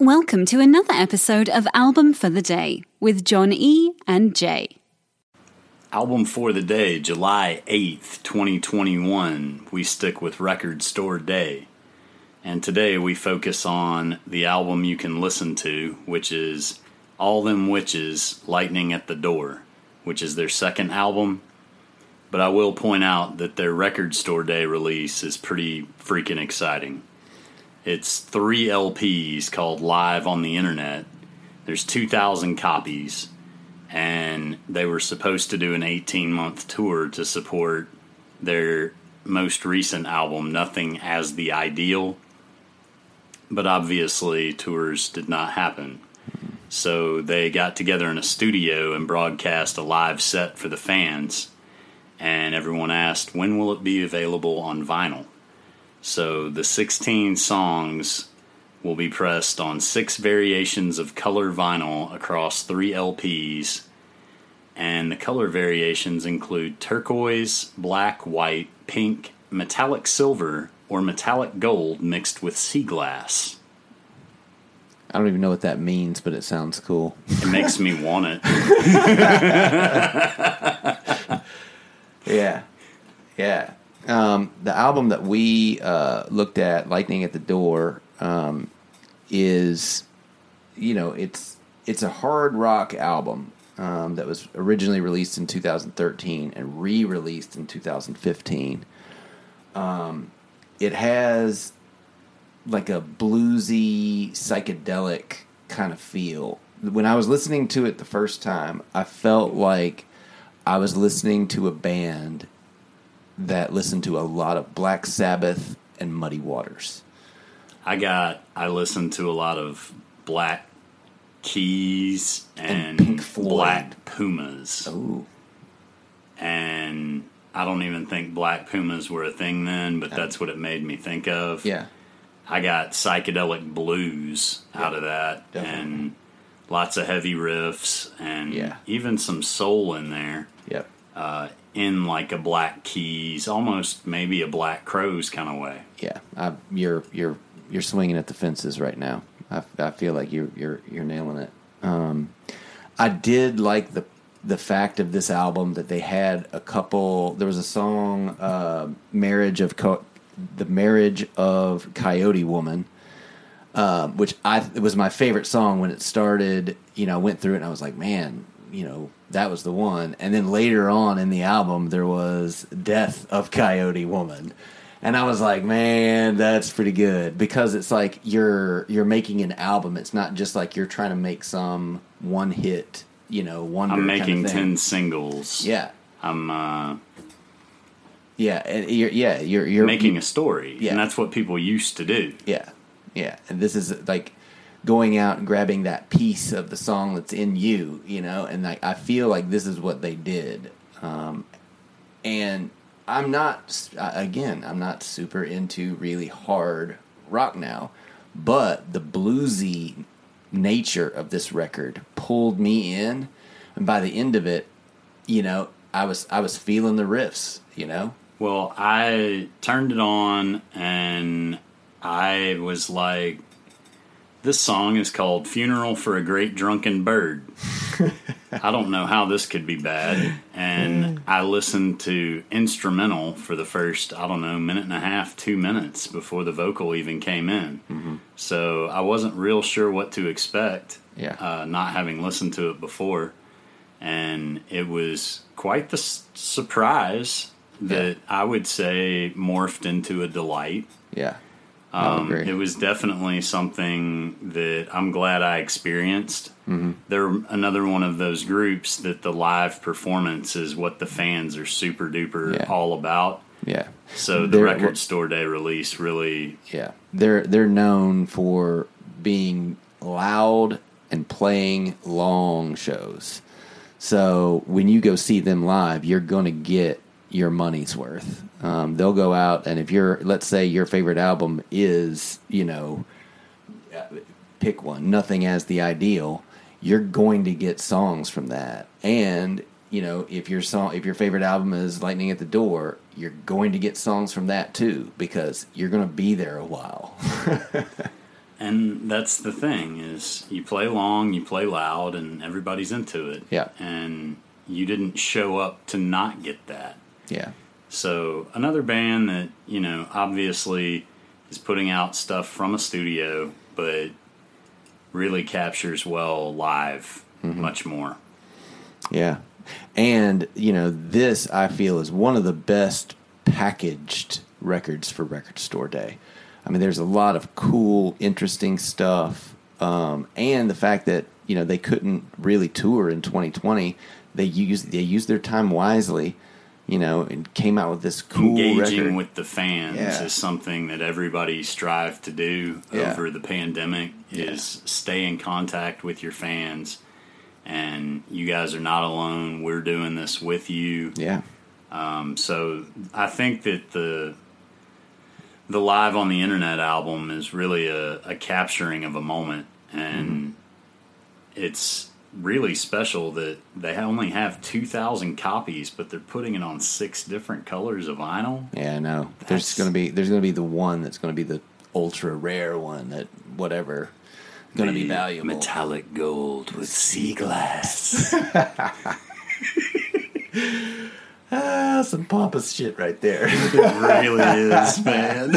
Welcome to another episode of Album for the Day with John E. and Jay. Album for the day, July 8th, 2021. We stick with Record Store Day. And today we focus on the album you can listen to, which is All Them Witches Lightning at the Door, which is their second album. But I will point out that their Record Store Day release is pretty freaking exciting. It's three LPs called Live on the Internet. There's 2,000 copies, and they were supposed to do an 18 month tour to support their most recent album, Nothing as the Ideal. But obviously, tours did not happen. So they got together in a studio and broadcast a live set for the fans. And everyone asked, when will it be available on vinyl? So the 16 songs will be pressed on six variations of color vinyl across three LPs. And the color variations include turquoise, black, white, pink, metallic silver, or metallic gold mixed with sea glass. I don't even know what that means, but it sounds cool. It makes me want it. Yeah, yeah. Um, the album that we uh, looked at, "Lightning at the Door," um, is, you know, it's it's a hard rock album um, that was originally released in 2013 and re-released in 2015. Um, it has like a bluesy, psychedelic kind of feel. When I was listening to it the first time, I felt like I was listening to a band that listened to a lot of Black Sabbath and Muddy Waters. I got, I listened to a lot of Black Keys and, And Pink Floyd. Black Pumas. Ooh. and I don't even think black pumas were a thing then, but that's what it made me think of. Yeah. I got psychedelic blues out of that, definitely. and lots of heavy riffs, and Yeah. even some soul in there. Yep. Uh, in like a Black Keys, almost maybe a Black Crowes kind of way. Yeah. I, you're you're you're swinging at the fences right now. I, I feel like you're you're you're nailing it. Um, I did like the the fact of this album that they had a couple. There was a song, uh, "Marriage of Co- the Marriage of Coyote Woman," um, which I it was my favorite song when it started. You know, I went through it and I was like, man, you know, that was the one. And then later on in the album, there was "Death of Coyote Woman." And I was like, man, that's pretty good because it's like you're you're making an album. It's not just like you're trying to make some one hit, you know, one. I'm kind of making ten singles. Yeah, I'm uh, yeah, and you're, yeah. You're you're making a story, Yeah. and that's what people used to do. Yeah, yeah. And this is like going out and grabbing that piece of the song that's in you, you know. And like I feel like this is what they did. Um, and I'm not again. I'm not super into really hard rock now, but the bluesy nature of this record pulled me in, and by the end of it, you know, I was I was feeling the riffs, you know. Well, I turned it on and I was like, this song is called Funeral for a Great Drunken Bird. I don't know how this could be bad. And I listened to instrumental for the first, I don't know, minute and a half, two minutes before the vocal even came in. So I wasn't real sure what to expect, Yeah. uh, not having listened to it before. And it was quite the s- surprise that I would say morphed into a delight. Yeah. Um, it was definitely something that I'm glad I experienced. Mm-hmm. They're another one of those groups that the live performance is what the fans are super duper Yeah. all about. yeah. So the They're- record store day release really, Yeah, they're they're known for being loud and playing long shows. So when you go see them live, you're going to get your money's worth. Um, they'll go out, and if you're, let's say, your favorite album is, you know, pick one, nothing as the ideal. You're going to get songs from that, and you know, if your song, if your favorite album is Lightning at the Door, you're going to get songs from that too because you're going to be there a while. and that's the thing is you play long, you play loud, and everybody's into it. Yeah. And you didn't show up to not get that. Yeah. So another band that you know obviously is putting out stuff from a studio, but really captures well live much more. Yeah. And, you know, this I feel is one of the best packaged records for Record Store Day. I mean, there's a lot of cool, interesting stuff. Um, and the fact that, you know, they couldn't really tour in 2020, they used they used their time wisely, you know, and came out with this cool Engaging record. with the fans Yeah. is something that everybody strived to do Yeah. over the pandemic. Is stay in contact with your fans, and you guys are not alone. We're doing this with you. yeah. Um, so I think that the the live on the internet album is really a, a capturing of a moment, and it's really special that they only have two thousand copies, but they're putting it on six different colors of vinyl. Yeah, I know. That's- There's going to be there's going to be the one that's going to be the ultra rare one that whatever going to be valuable. metallic gold with sea glass. Ah, some pompous shit right there. it really is, man.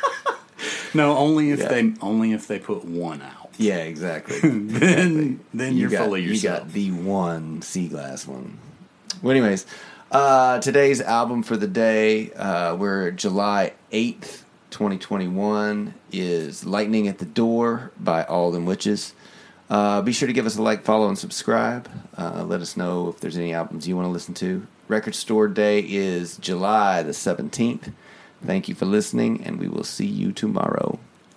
no, only if Yeah. they only if they put one out. Yeah, exactly. Then then you you're got, full of You got the one sea glass one. Well, anyways, uh, today's album for the day, uh, we're July 8th, 2021, is Lightning at the Door by All Them Witches. Uh, be sure to give us a like, follow, and subscribe. Uh, let us know if there's any albums you want to listen to. Record Store Day is July the 17th. Thank you for listening, and we will see you tomorrow.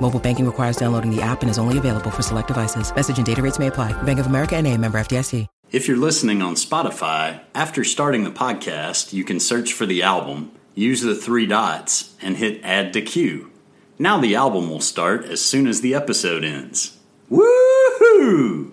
Mobile banking requires downloading the app and is only available for select devices. Message and data rates may apply. Bank of America and a member FDIC. If you're listening on Spotify, after starting the podcast, you can search for the album, use the three dots, and hit add to queue. Now the album will start as soon as the episode ends. Woohoo!